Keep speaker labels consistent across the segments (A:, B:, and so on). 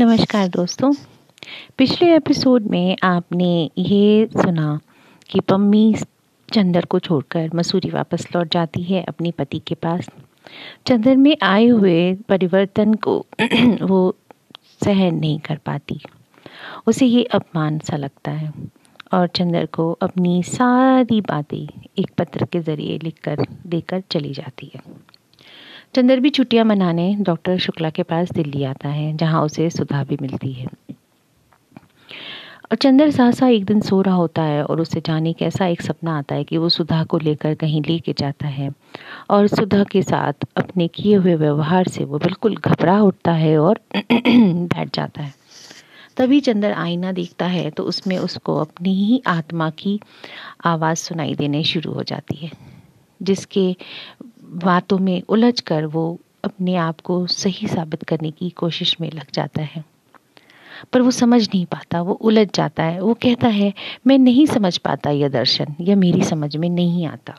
A: नमस्कार दोस्तों। पिछले एपिसोड में आपने ये सुना कि पम्मी चंदर को छोड़कर मसूरी वापस लौट जाती है अपने पति के पास। चंदर में आए हुए परिवर्तन को वो सहन नहीं कर पाती। उसे ये अपमान सा लगता है और चंदर को अपनी सारी बातें एक पत्र के ज़रिए लिखकर देकर चली जाती है। चंदर भी छुट्टियाँ मनाने डॉक्टर शुक्ला के पास दिल्ली आता है, जहाँ उसे सुधा भी मिलती है। और चंदर सहसा एक दिन सो रहा होता है और उसे जाने का ऐसा एक सपना आता है कि वो सुधा को लेकर कहीं लेके जाता है। और सुधा के साथ अपने किए हुए व्यवहार से वो बिल्कुल घबरा उठता है और बैठ जाता है। तभी चंदर आईना देखता है तो उसमें उसको अपनी ही आत्मा की आवाज़ सुनाई देने शुरू हो जाती है, जिसके बातों में उलझ कर वो अपने आप को सही साबित करने की कोशिश में लग जाता है। पर वो समझ नहीं पाता, वो उलझ जाता है। वो कहता है, मैं नहीं समझ पाता यह दर्शन यह मेरी समझ में नहीं आता।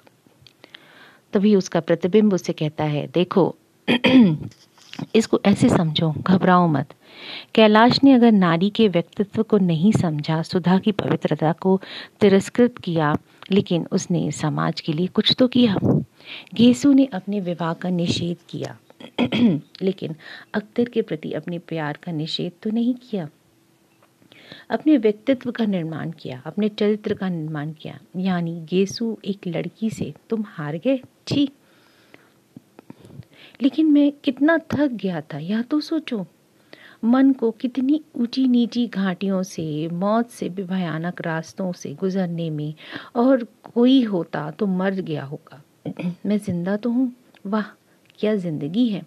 A: तभी उसका प्रतिबिंब उसे कहता है, देखो, इसको ऐसे समझो, घबराओ मत। कैलाश ने अगर नारी के व्यक्तित्व को नहीं समझा, सुधा की पवित्रता को तिरस्कृत किया लेकिन उसने समाज के लिए कुछ तो किया। घेसु ने अपने विवाह का निषेध किया। लेकिन अख्तर के प्रति अपने प्यार का निषेध तो नहीं किया। अपने व्यक्तित्व का निर्माण किया, अपने चरित्र का निर्माण किया। यानी गेसु एक लड़की से, तुम हार गए? छी। लेकिन मैं कितना थक गया था, यह तो सोचो। मन को कितनी ऊँची नीची घाटियों से, मौत से भी भयानक रास्तों से गुजरने में और कोई होता तो मर गया होगा। मैं ज़िंदा तो हूँ? वाह, क्या ज़िंदगी है।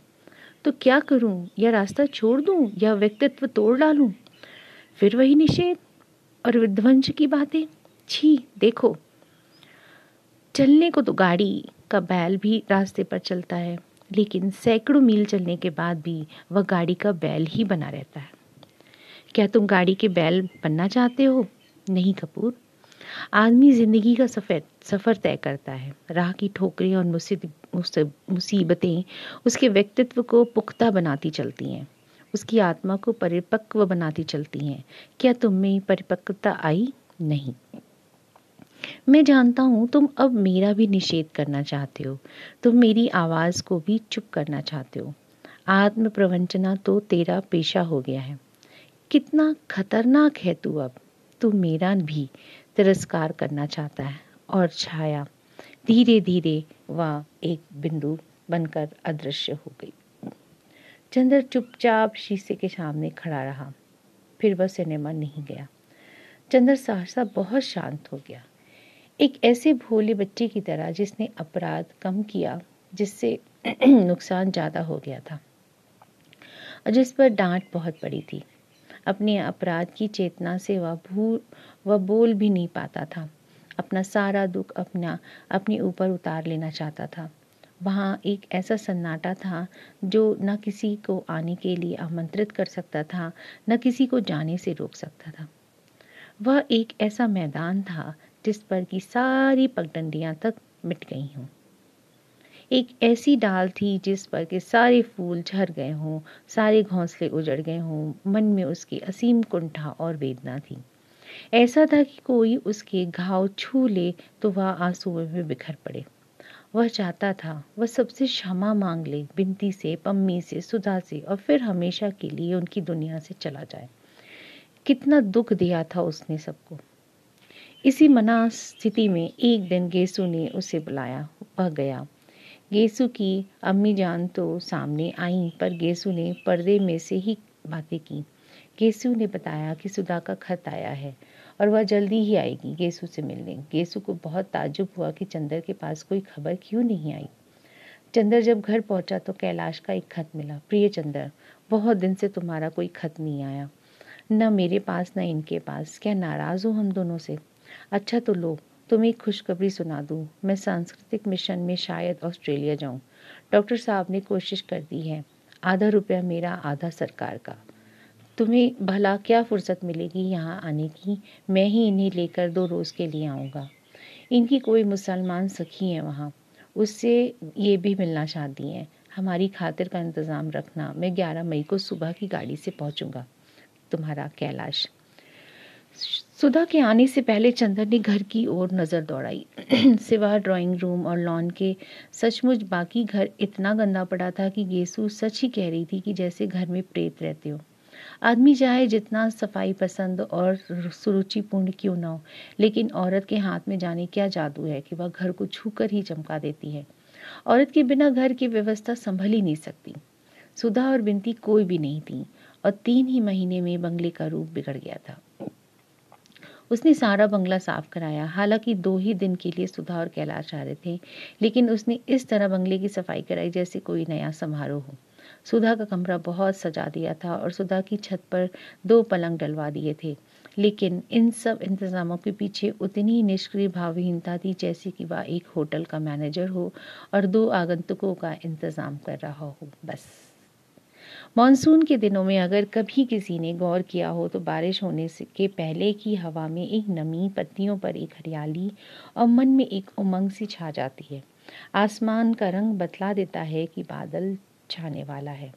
A: तो क्या करूँ? या रास्ता छोड़ दूँ? या व्यक्तित्व तोड़ डालूँ? फिर वही निषेध और विध्वंस की बातें। छी, देखो। चलने को तो गाड़ी का बैल भी रास्ते पर चलता है। लेकिन सैकड़ों मील चलने के बाद भी वह गाड़ी का बैल ही बना रहता है। क्या तुम गाड़ी के बैल बनना चाहते हो? नहीं, कपूर। आदमी ज़िंदगी का सफ़र सफ़र तय करता है। राह की ठोकरें और मुसीबतें उसके व्यक्तित्व को पुख्ता बनाती चलती हैं। उसकी आत्मा को परिपक्व बनाती चलती हैं। क्या तुम में परिपक्वता आई? नहीं। मैं जानता हूँ, तुम अब मेरा भी निषेध करना चाहते हो। तुम मेरी आवाज़ को भी चुप करना चाहते हो। आत्म प्रवंचना तो तेरा पेशा हो गया है। कितना खतरनाक है तू अब। तू मेरा भी तिरस्कार करना चाहता है और छाया धीरे धीरे वह एक बिंदु बनकर अदृश्य हो गई। चंद्र चुपचाप शीशे के सामने खड़ा रहा। फिर वह सिनेमा नहीं गया। चंद्र सहसा बहुत शांत हो गया। एक ऐसे भोले बच्चे की तरह जिसने अपराध कम किया, जिससे नुकसान ज़्यादा हो गया था और जिस पर डांट बहुत पड़ी थी। अपने अपराध की चेतना से वह भूल, वह बोल भी नहीं पाता था। अपना सारा दुख अपना, अपने ऊपर उतार लेना चाहता था। वहाँ एक ऐसा सन्नाटा था जो न किसी को आने के लिए आमंत्रित कर सकता था, न किसी को जाने से रोक सकता था। वह एक ऐसा मैदान था जिस पर की सारी पगडंडियाँ तक मिट गई हों। एक ऐसी डाल थी जिस पर के सारे फूल झर गए हों, सारे घोंसले उजड़ गए हों, मन में उसकी असीम कुंठा और वेदना थी। ऐसा था कि कोई उसके घाव छू ले तो वह आंसुओं में बिखर पड़े। वह चाहता था, वह सबसे क्षमा मांग ले, बिनती से, पम्मी से, सुधा से और फिर हमेशा के लिए उनकी दुनिया से चला जाए। कितना दुख दिया था उसने सबको। इसी मना स्थिति में एक दिन गेसु ने उसे बुलाया, वह गया। गेसु की अम्मी जान तो सामने आई, पर गेसु ने पर्दे में से ही बातें की। गेसु ने बताया कि सुधा का खत आया है और वह जल्दी ही आएगी गेसु से मिलने। गेसु को बहुत ताजुब हुआ कि चंदर के पास कोई खबर क्यों नहीं आई। चंदर जब घर पहुँचा तो कैलाश का एक खत मिला। प्रिय चंदर, बहुत दिन से तुम्हारा कोई खत नहीं आया। न मेरे पास, न इनके पास। क्या नाराज़ हो हम दोनों से? अच्छा तो लो, तुम्हें खुशखबरी सुना दूँ। मैं सांस्कृतिक मिशन में शायद ऑस्ट्रेलिया जाऊँ। डॉक्टर साहब ने कोशिश कर दी है, आधा रुपया मेरा, आधा सरकार का। तुम्हें भला क्या फुर्सत मिलेगी यहाँ आने की? मैं ही इन्हें लेकर दो रोज़ के लिए आऊँगा। इनकी कोई मुसलमान सखी है वहाँ। उससे ये भी मिलना चाहती हैं। हमारी खातिर का इंतज़ाम रखना। मैं 11 मई को सुबह की गाड़ी से पहुँचूँगा। तुम्हारा कैलाश। सुधा के आने से पहले चंदन ने घर की ओर नज़र दौड़ाई। सिवा ड्राइंग रूम और लॉन के सचमुच बाकी घर इतना गंदा पड़ा था कि गेसू सच ही कह रही थी कि जैसे घर में प्रेत रहते हो। आदमी चाहे जितना सफ़ाई पसंद और सुरुचिपूर्ण क्यों ना हो, लेकिन औरत के हाथ में जाने क्या जादू है कि वह घर को छूकर ही चमका देती है। औरत के बिना घर की व्यवस्था संभल ही नहीं सकती। सुधा और बिनती कोई भी नहीं थी और तीन ही महीने में बंगले का रूप बिगड़ गया था। उसने सारा बंगला साफ़ कराया। हालाँकि दो ही दिन के लिए सुधा और कैलाश आ रहे थे, लेकिन उसने इस तरह बंगले की सफ़ाई कराई जैसे कोई नया समारोह हो। सुधा का कमरा बहुत सजा दिया था और सुधा की छत पर दो पलंग डलवा दिए थे, लेकिन इन सब इंतज़ामों के पीछे उतनी निष्क्रिय भावहीनता थी जैसे कि वह एक होटल का मैनेजर हो और दो आगंतुकों का इंतज़ाम कर रहा हो। बस। मानसून के दिनों में अगर कभी किसी ने गौर किया हो तो बारिश होने से के पहले की हवा में एक नमी, पत्तियों पर एक हरियाली और मन में एक उमंग सी छा जाती है। आसमान का रंग बतला देता है कि बादल छाने वाला है।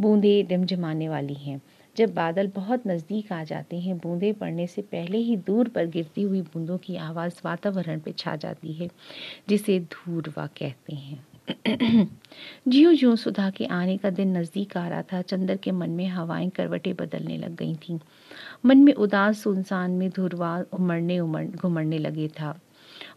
A: बूंदे डिमझमाने वाली हैं। जब बादल बहुत नज़दीक आ जाते हैं, बूंदे पड़ने से पहले ही दूर पर गिरती हुई बूंदों की आवाज़ वातावरण पर छा जाती है, जिसे धूरवा कहते हैं। ज्यो ज्यो सुधा के आने का दिन नज़दीक आ रहा था। चंदर के मन में हवाएँ करवटें बदलने लग गई थीं। मन में उदास सुनसान में धुरवा उमड़ने उमड़ घुमड़ने लगे था।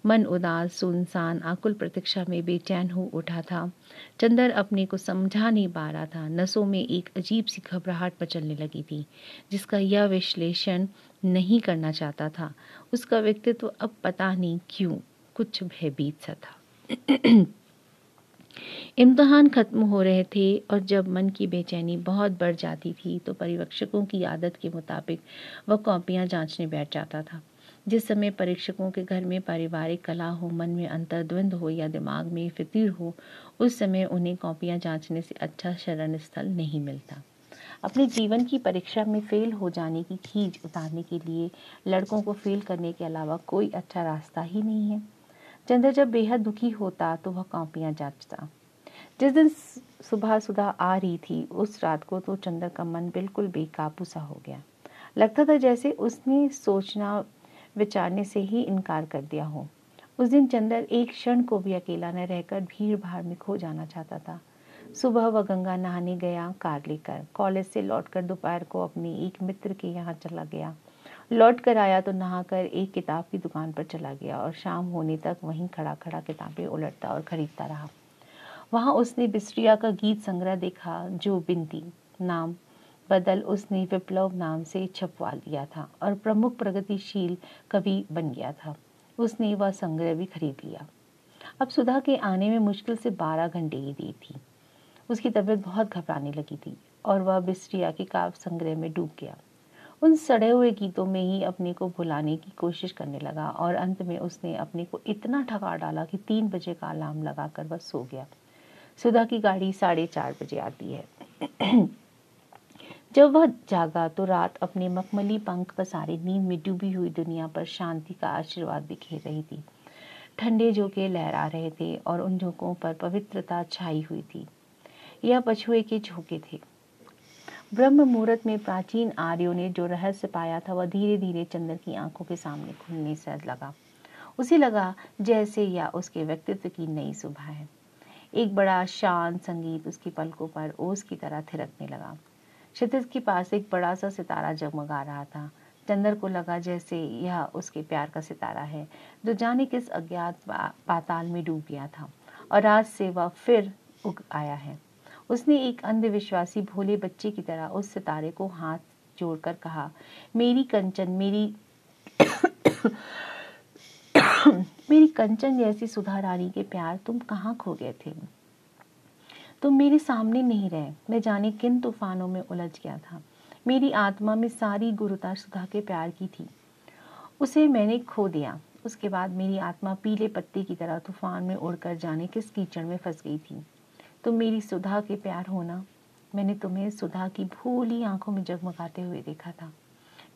A: मन उदास सुनसान, आकुल प्रतीक्षा में बेचैन हो उठा था। चंदर अपने को समझा नहीं पा रहा था। नसों में एक अजीब सी घबराहट मचलने लगी थी, जिसका यह विश्लेषण नहीं करना चाहता था। उसका व्यक्तित्व अब पता नहीं क्यों कुछ भयभीत सा था। इम्तहान खत्म हो रहे थे और जब मन की बेचैनी बहुत बढ़ जाती थी तो परिवक्षकों की आदत के मुताबिक वह कॉपियाँ जांचने बैठ जाता था। जिस समय परीक्षकों के घर में पारिवारिक कला हो, मन में अंतर्द्वंद हो या दिमाग में फितिर हो, उस समय उन्हें कॉपियाँ जांचने से अच्छा शरण स्थल नहीं मिलता। अपने जीवन की परीक्षा में फेल हो जाने की खींच उतारने के लिए लड़कों को फेल करने के अलावा कोई अच्छा रास्ता ही नहीं है। चंद्र जब बेहद दुखी होता तो वह कॉपियाँ जांचता जिस दिन सुबह सुधा आ रही थी, उस रात को तो चंद्र का मन बिल्कुल बेकाबू सा हो गया। लगता था जैसे उसने सोचना, विचारने से ही इनकार कर दिया हो। उस दिन चंदर एक क्षण को भी अकेला न रहकर भीड़ भाड़ में खो जाना चाहता था। सुबह वह गंगा नहाने गया, कार लेकर, कॉलेज से लौटकर दोपहर को अपने एक मित्र के यहाँ चला गया। लौट कर आया तो नहाकर एक किताब की दुकान पर चला गया और शाम होने तक वहीं खड़ा खड़ा किताबें उलटता और खरीदता रहा। वहाँ उसने बिस्ट्रिया का गीत संग्रह देखा, जो बिंदी नाम, बदल उसने विप्लव नाम से छपवा लिया था और प्रमुख प्रगतिशील कवि बन गया था। उसने वह संग्रह भी खरीद लिया। अब सुधा के आने में मुश्किल से बारह घंटे ही दी थी। उसकी तबीयत बहुत घबराने लगी थी और वह बिस्ट्रिया के काव्य संग्रह में डूब गया। उन सड़े हुए गीतों में ही अपने को भुलाने की कोशिश करने लगा और अंत में उसने अपने को इतना ठगा डाला कि तीन बजे का अलार्म लगा कर वह सो गया। सुधा की गाड़ी साढ़े चार बजे आती है। जब वह जागा तो रात अपने मखमली पंख पसारे नींद में डूबी हुई दुनिया पर शांति का आशीर्वाद बिखेर रही थी। ठंडे झोंके लहरा रहे थे और उन झोंकों पर पवित्रता छाई हुई थी। यह पछुए के झोंके थे। ब्रह्म मुहूर्त में प्राचीन आर्यों ने जो रहस्य पाया था, वह धीरे धीरे चंद्र की आँखों के सामने खुलने से लगा। उसे लगा जैसे या उसके व्यक्तित्व की नई सुबह है। एक बड़ा शांत संगीत उसकी पलकों पर ओस की तरह थिरकने लगा। क्षितिज के पास एक बड़ा सा सितारा जगमगा रहा था। चंदर को लगा जैसे यह उसके प्यार का सितारा है, जो जाने किस अज्ञात पाताल में डूब गया था। और आज से वह फिर उग आया है। उसने एक अंधविश्वासी भोले बच्चे की तरह उस सितारे को हाथ जोड़कर कहा, मेरी कंचन, मेरी मेरी कंचन जैसी सुधा रानी के प्यार तुम कहाँ खो गए थे? तुम मेरे सामने नहीं रहे। मैं जाने किन तूफानों में उलझ गया था। मेरी आत्मा में सारी गुरुता सुधा के प्यार की थी। उसे मैंने खो दिया। उसके बाद मेरी आत्मा पीले पत्ते की तरह तूफ़ान में उड़कर जाने किस कीचड़ में फंस गई थी। तुम मेरी सुधा के प्यार होना, मैंने तुम्हें सुधा की भूली आँखों में जगमगाते हुए देखा था।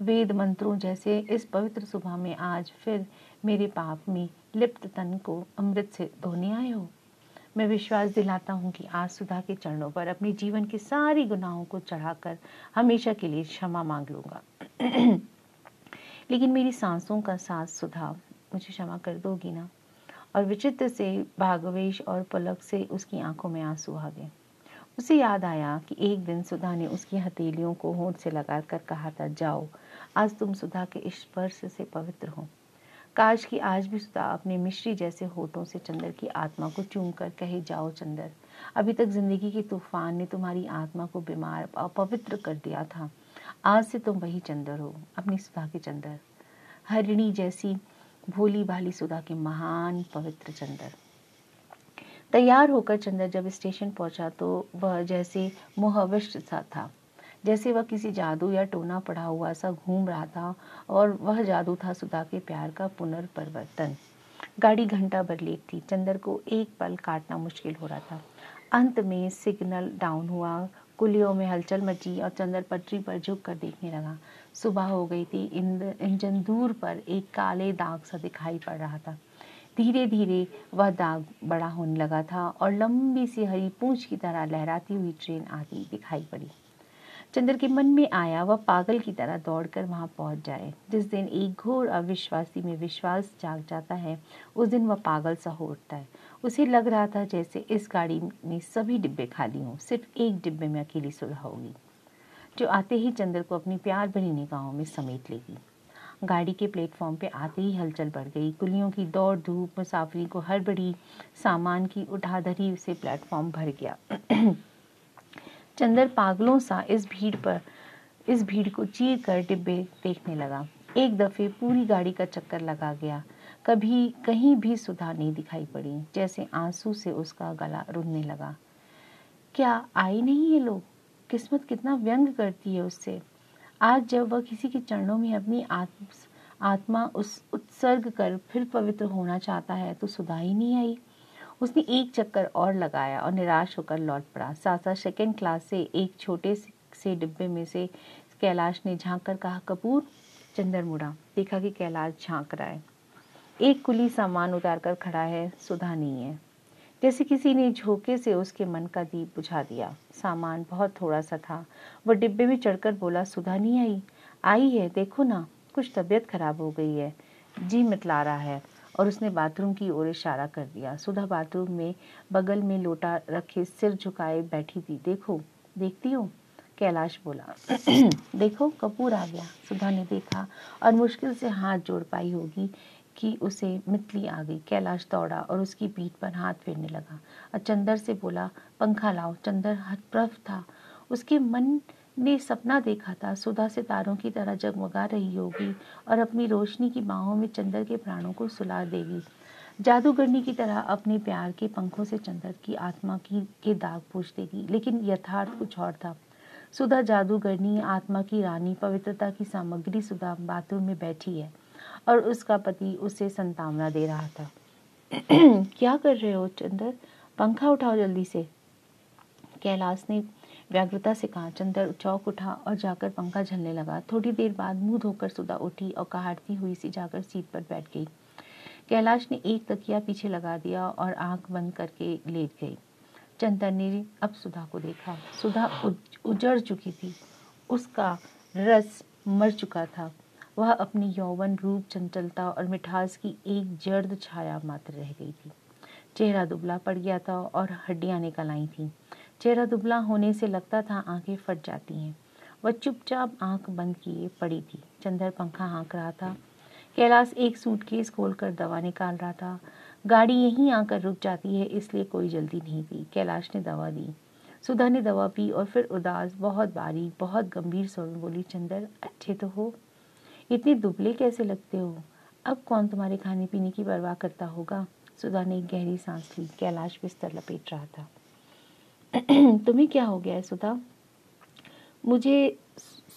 A: वेद मंत्रों जैसे इस पवित्र सुबह में आज फिर मेरे पाप में लिप्त तन को अमृत से धोने आए हो। मैं विश्वास दिलाता हूँ कि आज सुधा के चरणों पर अपने जीवन के सारी गुनाहों को चढ़ाकर हमेशा के लिए क्षमा मांग लूँगा। लेकिन मेरी सांसों का साथ सुधा, मुझे क्षमा कर दोगी ना? और विचित्र से भागवेश और पलक से उसकी आँखों में आँसू आ गए। उसे याद आया कि एक दिन सुधा ने उसकी हथेलियों को होंठ से लगाकर कहा था, जाओ, आज तुम सुधा के स्पर्श से पवित्र हो। काश कि आज भी सुधा अपने मिश्री जैसे होठों से चंदर की आत्मा को चूम कर कहे, जाओ चंदर, अभी तक ज़िंदगी के तूफ़ान ने तुम्हारी आत्मा को बीमार अपवित्र कर दिया था। आज से तुम वही चंदर हो, अपनी सुधा के चंदर। हरिणी जैसी भोली भाली सुधा के महान पवित्र चंदर। तैयार होकर चंदर जब स्टेशन पहुँचा तो वह जैसे मोहविष्ट सा था। जैसे वह किसी जादू या टोना पड़ा हुआ सा घूम रहा था और वह जादू था सुधा के प्यार का पुनर्परिवर्तन। गाड़ी घंटा भर लेट थी। चंदर को एक पल काटना मुश्किल हो रहा था। अंत में सिग्नल डाउन हुआ। कुलियों में हलचल मची और चंद्र पटरी पर झुक कर देखने लगा। सुबह हो गई थी इंजन दूर पर एक काले दाग सा दिखाई पड़ रहा था। धीरे धीरे वह दाग बड़ा होने लगा था और लंबी सी हरी पूंछ की तरह लहराती हुई ट्रेन आती दिखाई पड़ी। चंद्र के मन में आया, वह पागल की तरह दौड़कर वहाँ पहुँच जाए। जिस दिन एक घोर अविश्वासी में विश्वास जाग जाता है, उस दिन वह पागल सा हो उठता है। उसे लग रहा था जैसे इस गाड़ी में सभी डिब्बे खाली हों, सिर्फ़ एक डिब्बे में अकेली सुलह होगी, जो आते ही चंद्र को अपनी प्यार भरी निगाहों में समेट लेगी। गाड़ी के प्लेटफॉर्म पे आते ही हलचल बढ़ गई। कुलियों की दौड़, धूप, मुसाफरी को हर बड़ी सामान की उठाधरी से प्लेटफॉर्म भर गया। चंदर पागलों सा इस भीड़ पर, इस भीड़ को चीर कर डिब्बे देखने लगा। एक दफे पूरी गाड़ी का चक्कर लगा गया। कभी कहीं भी सुधा नहीं दिखाई पड़ी, जैसे आँसू से उसका गला रुनने लगा। क्या आई नहीं ये लोग? किस्मत कितना व्यंग करती है उससे। आज जब वह किसी के चरणों में अपनी आत्मा उस उत्सर्ग कर फिर पवित्र होना चाहता है तो सुधा ही नहीं आई। उसने एक चक्कर और लगाया और निराश होकर लौट पड़ा। सासा सेकेंड क्लास से एक छोटे से डिब्बे में से कैलाश ने झाँक कर कहा, कपूर! चंदर मुड़ा। देखा कि कैलाश झाँक रहा है। एक कुली सामान उतार कर खड़ा है, सुधा नहीं है। जैसे किसी ने झोंके से उसके मन का दीप बुझा दिया। सामान बहुत थोड़ा सा था। वो डिब्बे में चढ़कर बोला, सुधा नहीं आई? आई है, देखो ना, कुछ तबीयत खराब हो गई है। जी मितला रहा है। और उसने बाथरूम की ओर इशारा कर दिया। सुधा बाथरूम में बगल में लोटा रखे सिर झुकाए बैठी थी। देखो, देखती हो? कैलाश बोला। देखो, कपूर आ गया। सुधा ने देखा और मुश्किल से हाथ जोड़ पाई होगी। कि उसे मितली आ गई। कैलाश दौड़ा और उसकी पीठ पर हाथ फेरने लगा। और चंदर से बोला, पंखा लाओ, चंदर हतप्रभ था। उसके मन ने सपना देखा था, सुधा से तारों की तरह जगमगा रही होगी और अपनी रोशनी की बाहों में चंदर के प्राणों को सुला देगी। जादूगरनी की तरह अपने प्यार के पंखों से चंदर की आत्मा की, के दाग पूछ देगी, लेकिन यथार्थ कुछ और था। सुधा जादूगरनी, आत्मा की रानी, पवित्रता की सामग्री सुधा बाथरूम में बैठी है। और उसका पति उसे संतावना दे रहा था। क्या कर रहे हो चंदर? पंखा उठाओ जल्दी से। कैलाश ने व्याग्रता से कहा, चंदर चौक उठा और जाकर पंखा झलने लगा। थोड़ी देर बाद मुँह धोकर सुधा उठी और कहाड़ती हुई सी जाकर सीट पर बैठ गई। कैलाश ने एक तकिया पीछे लगा दिया और आँख बंद करके लेट गई। चंदर ने अब सुधा को देखा। सुधा उजड़ चुकी थी। उसका रस मर चुका था। वह अपनी यौवन रूप चंचलता और मिठास की एक जर्द छाया मात्र रह गई थी। चेहरा दुबला पड़ गया था और हड्डियाँ निकल आई थी। चेहरा दुबला होने से लगता था आँखें फट जाती हैं। वह चुपचाप आँख बंद किए पड़ी थी। चंदर पंखा हाँक रहा था। कैलाश एक सूटकेस खोलकर दवा निकाल रहा था। गाड़ी यहीं आकर रुक जाती है, इसलिए कोई जल्दी नहीं थी। कैलाश ने दवा दी। सुधा ने दवा पी और फिर उदास, बहुत बारीक बहुत गंभीर स्वर में बोली, चंदर, अच्छे तो हो? इतने दुबले कैसे लगते हो? अब कौन तुम्हारे खाने पीने की परवाह करता होगा? सुधा ने एक गहरी सांस ली, कैलाश बिस्तर लपेट रहा था। तुम्हें क्या हो गया है, सुधा? मुझे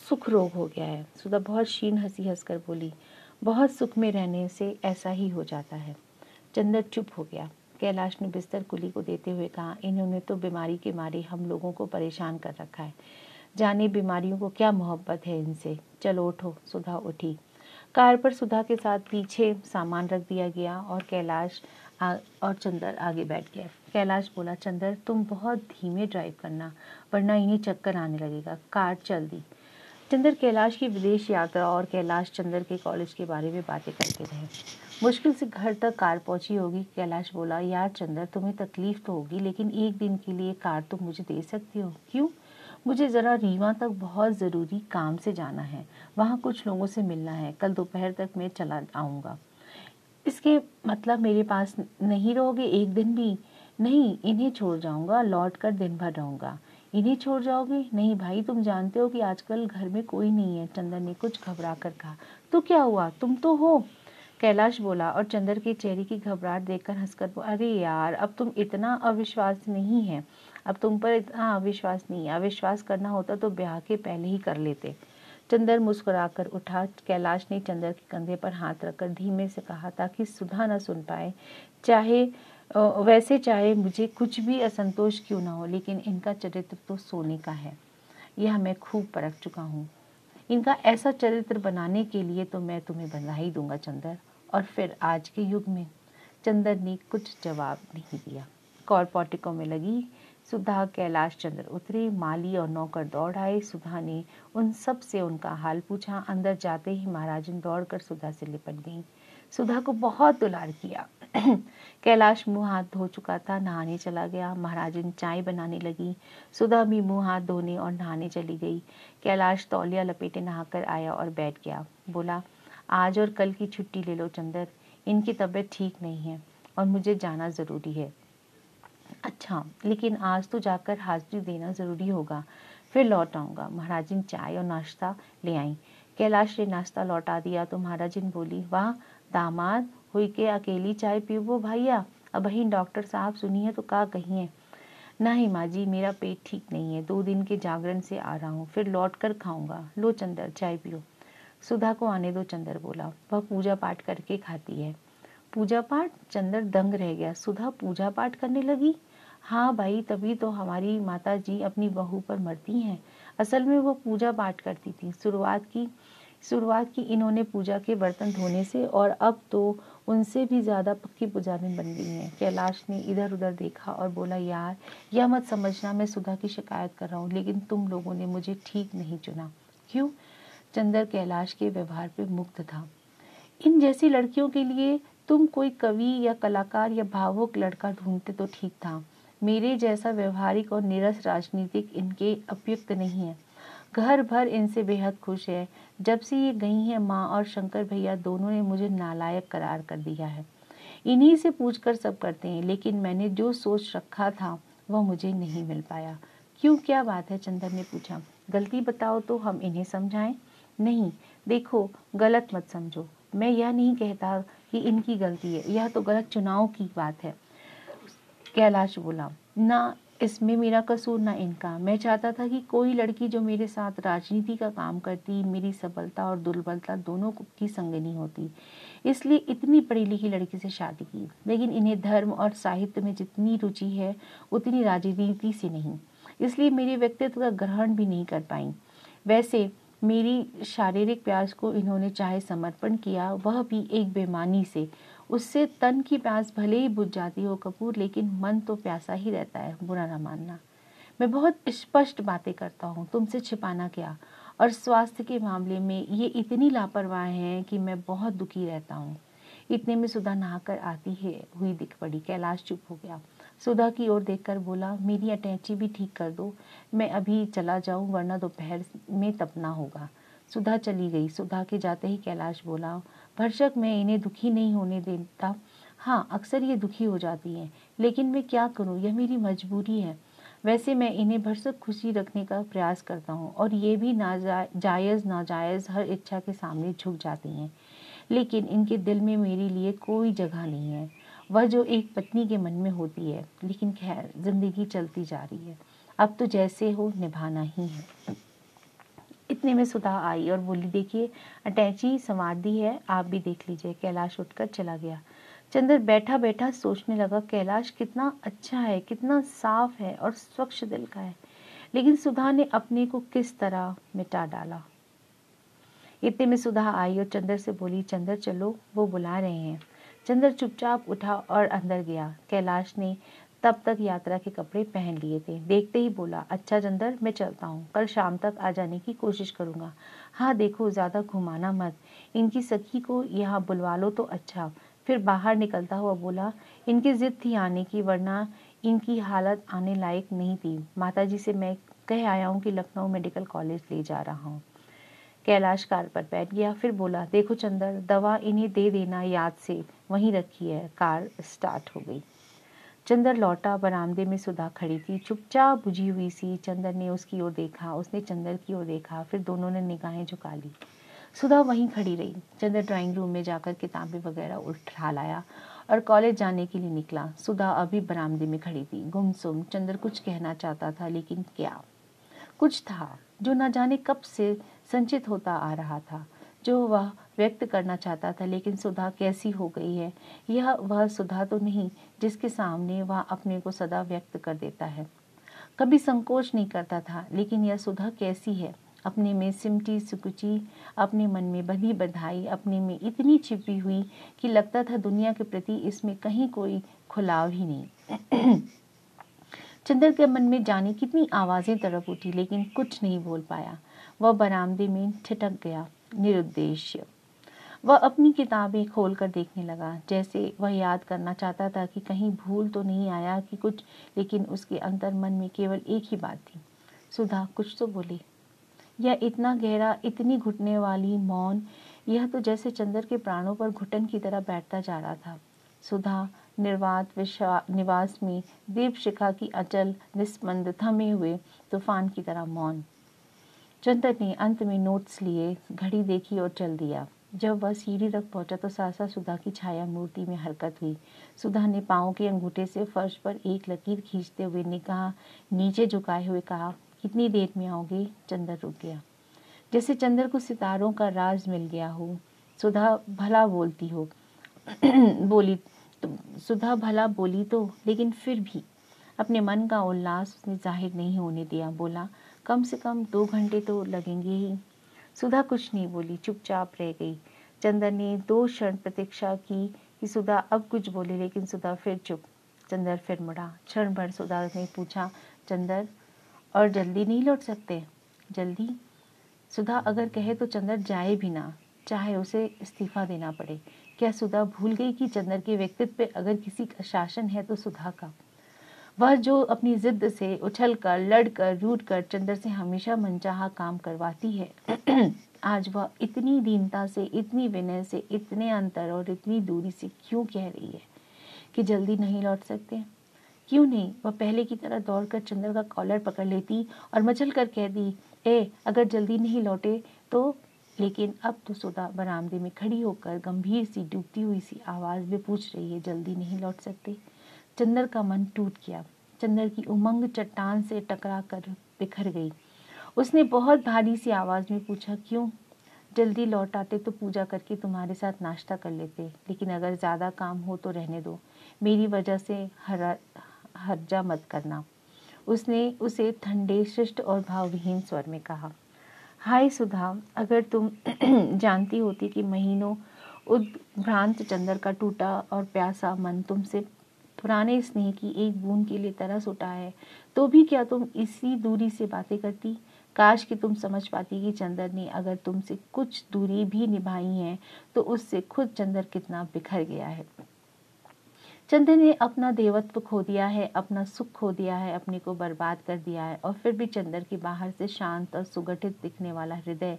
A: सुख रोग हो गया है। सुधा बहुत शीन हँसी हंसकर बोली, बहुत सुख में रहने से ऐसा ही हो जाता है। चंदर चुप हो गया। कैलाश ने बिस्तर कुली को देते हुए कहा, इन्होंने तो बीमारी के मारे हम लोगों को परेशान कर रखा है। जाने बीमारियों को क्या मोहब्बत है इनसे? चलो उठो, सुधा उठी। कार पर सुधा के साथ पीछे सामान रख दिया गया और कैलाश और चंदर आगे बैठ गए। कैलाश बोला, चंदर, तुम बहुत धीमे ड्राइव करना, वरना इन्हें चक्कर आने लगेगा। कार चल दी। चंदर कैलाश की विदेश यात्रा और कैलाश चंदर के कॉलेज के बारे में बातें करते रहे। मुश्किल से घर तक कार पहुँची होगी, कैलाश बोला, यार चंदर, तुम्हें तकलीफ़ तो होगी, लेकिन एक दिन के लिए कार तुम मुझे दे सकती हो? क्यों? मुझे ज़रा रीवा तक बहुत ज़रूरी काम से जाना है। वहाँ कुछ लोगों से मिलना है। कल दोपहर तक मैं चला आऊँगा। इसके मतलब मेरे पास नहीं रहोगे एक दिन भी? नहीं, इन्हें छोड़ जाऊँगा, लौट कर दिन भर रहूँगा। इन्हें छोड़ जाओगे? नहीं भाई, तुम जानते हो कि आजकल घर में कोई नहीं है। चंदन ने कुछ घबरा कर कहा तो क्या हुआ? तुम तो हो? कैलाश बोला, और चंदर के चेहरे की घबराहट देखकर हंसकर बोला, अरे यार, अब तुम इतना अविश्वास नहीं है। अब तुम पर इतना अविश्वास नहीं है। अविश्वास करना होता तो ब्याह के पहले ही कर लेते। चंदर मुस्कुराकर उठा। कैलाश ने चंदर के कंधे पर हाथ रखकर धीमे से कहा, ताकि सुधा न सुन पाए। चाहे वैसे चाहे मुझे कुछ भी असंतोष क्यों ना हो, लेकिन इनका चरित्र तो सोने का है। यह मैं खूब परख चुका हूँ। इनका ऐसा चरित्र बनाने के लिए तो मैं तुम्हें बधाई दूँगा, चंदर। और फिर आज के युग में चंदर ने कुछ जवाब नहीं दिया। कौर में लगी सुधा, कैलाश चंद्र उतरे, माली और नौकर दौड़ आए। सुधा ने उन सबसे उनका हाल पूछा। अंदर जाते ही महाराजन दौड़कर सुधा से लिपट गई। सुधा को बहुत दुलार किया। कैलाश मुँह हाथ धो चुका था, नहाने चला गया। महाराजन चाय बनाने लगी। सुधा भी मुँह हाथ धोने और नहाने चली गई। कैलाश तौलिया लपेटे नहाकर आया और बैठ गया। बोला, आज और कल की छुट्टी ले लो चंदर। इनकी तबीयत ठीक नहीं है और मुझे जाना ज़रूरी है। अच्छा लेकिन आज तो जाकर हाजिरी देना ज़रूरी होगा। फिर लौट आऊँगा। महाराजिन चाय और नाश्ता ले आई। कैलाश ने नाश्ता लौटा दिया तो महाराजिन बोली, वाह, दामाद, हुई के अकेली चाय पीवो भैया? अब ही डॉक्टर साहब सुनिए तो का कहिए नहीं माँ जी, मेरा पेट ठीक नहीं है। दो दिन के जागरण से आ रहा हूँ। फिर लौट कर खाऊँगा। लो चंदर, चाय पियो। सुधा को आने दो, चंदर बोला। वह पूजा पाठ करके खाती है। पूजा पाठ? चंदर दंग रह गया। सुधा पूजा पाठ करने लगी? हाँ भाई, तभी तो हमारी माता जी अपनी बहू पर मरती हैं। असल में वो पूजा पाठ करती थी। शुरुआत की शुरुआत की इन्होंने पूजा के बर्तन धोने से और अब तो उनसे भी ज़्यादा पक्की पुजारी बन गई हैं। कैलाश ने इधर उधर देखा और बोला, यार, यह मत समझना, मैं सुधा की शिकायत कर रहा हूँ, लेकिन तुम लोगों ने मुझे ठीक नहीं चुना। क्यों? चंदर कैलाश के व्यवहार पे मुक्त था। इन जैसी लड़कियों के लिए तुम कोई कवि या कलाकार या भावुक लड़का ढूंढते तो ठीक था। मेरे जैसा व्यवहारिक और निरस राजनीतिक इनके उपयुक्त नहीं है। घर भर इनसे बेहद खुश है। जब से ये गई हैं, माँ और शंकर भैया दोनों ने मुझे नालायक करार कर दिया है। इन्हीं से पूछकर सब करते हैं, लेकिन मैंने जो सोच रखा था, वह मुझे नहीं मिल पाया। क्यों, क्या बात है? चंदन ने पूछा। गलती बताओ तो हम इन्हें समझाएँ। नहीं, देखो, गलत मत समझो। मैं यह नहीं कहता कि इनकी गलती है। यह तो गलत चुनाव की बात है। कैलाश बोला ना इसमें मेरा कसूर, ना इनका। मैं चाहता था कि कोई लड़की जो मेरे साथ राजनीति का काम करती, मेरी सबलता और दुर्बलता दोनों की संगनी होती। इसलिए इतनी पढ़ी लिखी लड़की से शादी की। लेकिन इन्हें धर्म और साहित्य में जितनी रुचि है, उतनी राजनीति से नहीं। इसलिए मेरे व्यक्तित्व का ग्रहण भी नहीं कर पाई। वैसे मेरी शारीरिक प्यास को इन्होंने चाहे समर्पण किया, वह भी एक बेमानी से। उससे तन की प्यास भले ही बुझ जाती हो कपूर, लेकिन मन तो प्यासा ही रहता है, बुरा ना मानना। मैं बहुत स्पष्ट बातें करता हूँ, तुमसे छिपाना क्या? और स्वास्थ्य के मामले में ये इतनी लापरवाह हैं कि मैं बहुत दुखी रहता हूँ। इतने में सुधा नहाकर आती है, हुई दिख पड़ी, कैलाश चुप हो गया। सुधा की ओर देखकर बोला, मेरी अटैची भी ठीक कर दो, मैं अभी चला जाऊँ, वरना दोपहर में तपना होगा। सुधा चली गई। सुधा के जाते ही कैलाश बोला भरसक मैं इन्हें दुखी नहीं होने देता। हाँ अक्सर ये दुखी हो जाती हैं, लेकिन मैं क्या करूँ? यह मेरी मजबूरी है। वैसे मैं इन्हें भरसक खुशी रखने का प्रयास करता हूँ और ये भी ना जायज़, नाजायज़ हर इच्छा के सामने झुक जाती हैं। लेकिन इनके दिल में मेरे लिए कोई जगह नहीं है। वह जो एक पत्नी के मन में होती है, लेकिन खैर, ज़िंदगी चलती जा रही है। अब तो जैसे हो, निभाना ही है। इतने में सुधा आई और बोली, देखिए, अटैची संवादी है, आप भी देख लीजिए, कैलाश उठकर चला गया। चंद्र बैठा बैठा सोचने लगा, कैलाश कितना अच्छा है, कितना साफ़ है और स्वच्छ दिल का है। लेकिन सुधा ने अपने को किस तरह मिटा डाला? इतने में सुधा आई और चंद्र से बोली, चंद्र, चलो, वो बुला रहे हैं। चंद्र चुपचाप उठा और अंदर गया। कैलाश ने तब तक यात्रा के कपड़े पहन लिए थे। देखते ही बोला अच्छा चंदर मैं चलता हूँ। कल शाम तक आ जाने की कोशिश करूँगा। हाँ देखो, ज़्यादा घुमाना मत। इनकी सखी को यहाँ बुलवा लो तो अच्छा फिर बाहर निकलता हुआ बोला, इनकी जिद थी आने की, वरना इनकी हालत आने लायक नहीं थी। माताजी से मैं कह आया हूँ कि लखनऊ मेडिकल कॉलेज ले जा रहा हूँ कैलाश कार पर बैठ गया। फिर बोला, देखो चंदर, दवा इन्हें दे देना याद से। वहीं रखी है। कार स्टार्ट हो गई। चंदर लौटा, बरामदे में सुधा खड़ी थी। चुपचाप बुझी हुई सी चंदर ने उसकी ओर देखा। उसने चंदर की ओर देखा, फिर दोनों ने निगाहें झुका ली। सुधा वहीं खड़ी रही। चंदर ड्राइंग रूम में जाकर किताबें वगैरह उठा लाया और कॉलेज जाने के लिए निकला। सुधा अभी बरामदे में खड़ी थी। गुमसुम, चंदर कुछ कहना चाहता था, लेकिन क्या? कुछ था, जो ना जाने कब से संचित होता आ रहा था, जो वह व्यक्त करना चाहता था, लेकिन सुधा कैसी हो गई है? यह, वह सुधा तो नहीं जिसके सामने वह अपने को सदा व्यक्त कर देता है। कभी संकोच नहीं करता था, लेकिन यह सुधा कैसी है? अपने में सिमटी सुकुची, अपने मन में बंधी बधाई, अपने में इतनी छिपी हुई कि लगता था दुनिया के प्रति इसमें कहीं कोई खुलाव ही नहीं। चंद्र के मन में जाने कितनी आवाज़ें तड़प उठी, लेकिन कुछ नहीं बोल पाया। वह बरामदे में ठिठक गया, निरुद्देश्य। वह अपनी किताबें खोलकर देखने लगा। जैसे वह याद करना चाहता था कि कहीं भूल तो नहीं आया कि कुछ, लेकिन उसके अंतर मन में केवल एक ही बात थी। सुधा कुछ तो बोली, यह इतना गहरा, इतनी घुटने वाली मौन, यह तो जैसे चंद्र के प्राणों पर घुटन की तरह बैठता जा रहा था। सुधा निर्वात विश्वा, निवास में दीप शिखा की अचल निस्पंद थमे हुए तूफ़ान की तरह मौन। चंदर ने अंत में नोट्स लिए, घड़ी देखी और चल दिया। जब वह सीढ़ी तक पहुँचा तो सासा सुधा की छाया मूर्ति में हरकत हुई। सुधा ने पाँव के अंगूठे से फर्श पर एक लकीर खींचते हुए ने कहा नीचे झुकाए हुए कहा, कितनी देर में आओगे? चंदर रुक गया। जैसे चंदर को सितारों का राज मिल गया हो, सुधा भला बोलती हो। बोली तो सुधा भला बोली तो लेकिन फिर भी। अपने मन का उल्लास उसने ज़ाहिर नहीं होने दिया। बोला, कम से कम दो घंटे तो लगेंगे ही। सुधा कुछ नहीं बोली, चुपचाप रह गई। चंदर ने दो क्षण प्रतीक्षा की कि सुधा अब कुछ बोले, लेकिन सुधा फिर चुप। चंदर फिर मुड़ा। क्षण भर सुधा ने पूछा चंदर और जल्दी नहीं लौट सकते? जल्दी? सुधा अगर कहे तो चंदर जाए भी ना। चाहे उसे इस्तीफा देना पड़े। क्या सुधा भूल गई कि चंदर के व्यक्तित्व पे अगर किसी का शासन है तो सुधा का? वह जो अपनी जिद से उछल कर लड़ कर रूट कर चंद्र से हमेशा मनचाहा काम करवाती है। आज वह इतनी दीनता से, इतनी विनय से, इतने अंतर और इतनी दूरी से क्यों कह रही है कि जल्दी नहीं लौट सकते? क्यों नहीं? वह पहले की तरह दौड़कर चंद्र का कॉलर पकड़ लेती और मचल कर कह दी ए, अगर जल्दी नहीं लौटे तो? लेकिन अब तो सुधा बरामदे में खड़ी होकर गंभीर सी डूबती हुई सी आवाज़ में पूछ रही है, जल्दी नहीं लौट सकते? चंदर का मन टूट गया। चंदर की उमंग चट्टान से टकरा कर बिखर गई। उसने बहुत भारी सी आवाज़ में पूछा, क्यों? जल्दी लौट आते तो पूजा करके तुम्हारे साथ नाश्ता कर लेते, लेकिन अगर ज़्यादा काम हो तो रहने दो। मेरी वजह से हर, हर्जा मत करना। उसने उसे ठंडे, शिष्ट और भावविहीन स्वर में कहा, हाय सुधा, अगर तुम जानती होती कि महीनों उद्भ्रांत चंद्र का टूटा और प्यासा मन तुमसे पुराने स्नेह की एक बूंद के लिए तरस उठा है। तो भी क्या तुम इसी दूरी से बातें करती? काश कि तुम समझ पाती कि चंदर ने अगर तुमसे कुछ दूरी भी निभाई है तो उससे खुद चंदर कितना बिखर गया है। चंदर ने अपना देवत्व खो दिया है, अपना सुख खो दिया है, अपने को बर्बाद कर दिया है और फिर भी चंदर के बाहर से शांत और सुगठित दिखने वाला हृदय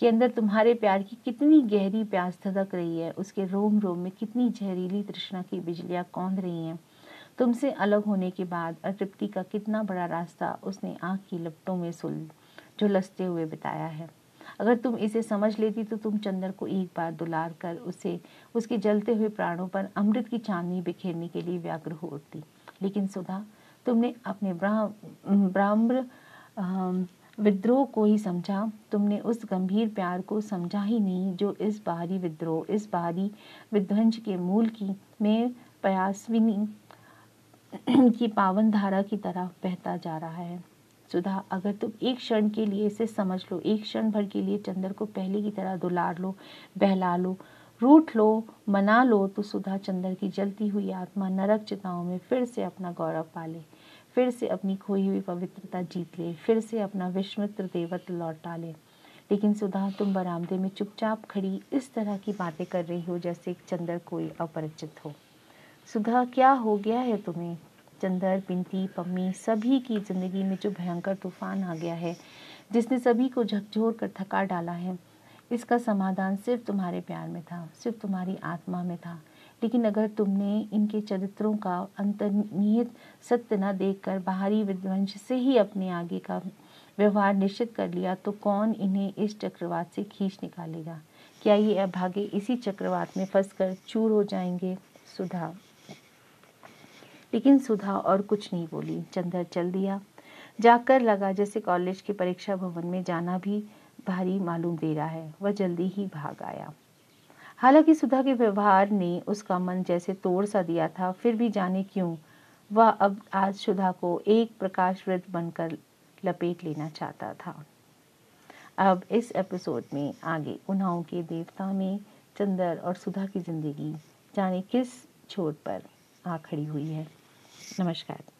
A: के अंदर तुम्हारे प्यार की कितनी गहरी प्यास धधक रही है, उसके रोम रोम में कितनी जहरीली तृष्णा की बिजलियाँ कौंध रही हैं। तुमसे अलग होने के बाद अतृप्ति का कितना बड़ा रास्ता उसने आँख की लपटों में सुल झुलसते हुए बिताया है। अगर तुम इसे समझ लेती तो तुम चंदर को एक बार दुलार कर उसे, उसके जलते हुए प्राणों पर अमृत की चांदनी बिखेरने के लिए व्याग्र हो उठती। लेकिन सुधा, तुमने अपने ब्राह्म विद्रोह को ही समझा। तुमने उस गंभीर प्यार को समझा ही नहीं जो इस बाहरी विद्रोह, इस बाहरी विध्वंस के मूल की, में प्रयासविनी की पावन धारा की तरह बहता जा रहा है। सुधा, अगर तुम एक क्षण के लिए इसे समझ लो, एक क्षण भर के लिए चंद्र को पहले की तरह दुलार लो, बहला लो, रूठ लो, मना लो तो सुधा चंद्र की जलती हुई आत्मा नरक चिताओं में फिर से अपना गौरव पाले। फिर से अपनी खोई हुई पवित्रता जीत ले, फिर से अपना विश्वमित्र देवत लौटा ले। लेकिन सुधा, तुम बरामदे में चुपचाप खड़ी इस तरह की बातें कर रही हो जैसे एक चंदर कोई अपरिचित हो। सुधा, क्या हो गया है तुम्हें? चंदर, पिंती, पम्मी, सभी की ज़िंदगी में जो भयंकर तूफ़ान आ गया है, जिसने सभी को झकझोर कर थका डाला है, इसका समाधान सिर्फ़ तुम्हारे प्यार में था, सिर्फ़ तुम्हारी आत्मा में था। लेकिन अगर तुमने इनके चरित्रों का अंतर्निहित सत्य न देखकर बाहरी विध्वंस से ही अपने आगे का व्यवहार निश्चित कर लिया तो कौन इन्हें इस चक्रवात से खींच निकालेगा? क्या ये अभागे इसी चक्रवात में फंसकर चूर हो जाएँगे? सुधा। लेकिन सुधा और कुछ नहीं बोली। चंदर चल दिया। जाकर लगा जैसे कॉलेज के परीक्षा भवन में जाना भी भारी मालूम दे रहा है। वह जल्दी ही भाग आया। हालाँकि सुधा के व्यवहार ने उसका मन जैसे तोड़ सा दिया था, फिर भी जाने क्यों? वह अब आज सुधा को एक प्रकाश वृत्त बनकर लपेट लेना चाहता था। अब इस एपिसोड में आगे उन्नाव के देवता में चंदर और सुधा की ज़िंदगी जाने किस छोर पर आ खड़ी हुई है। नमस्कार।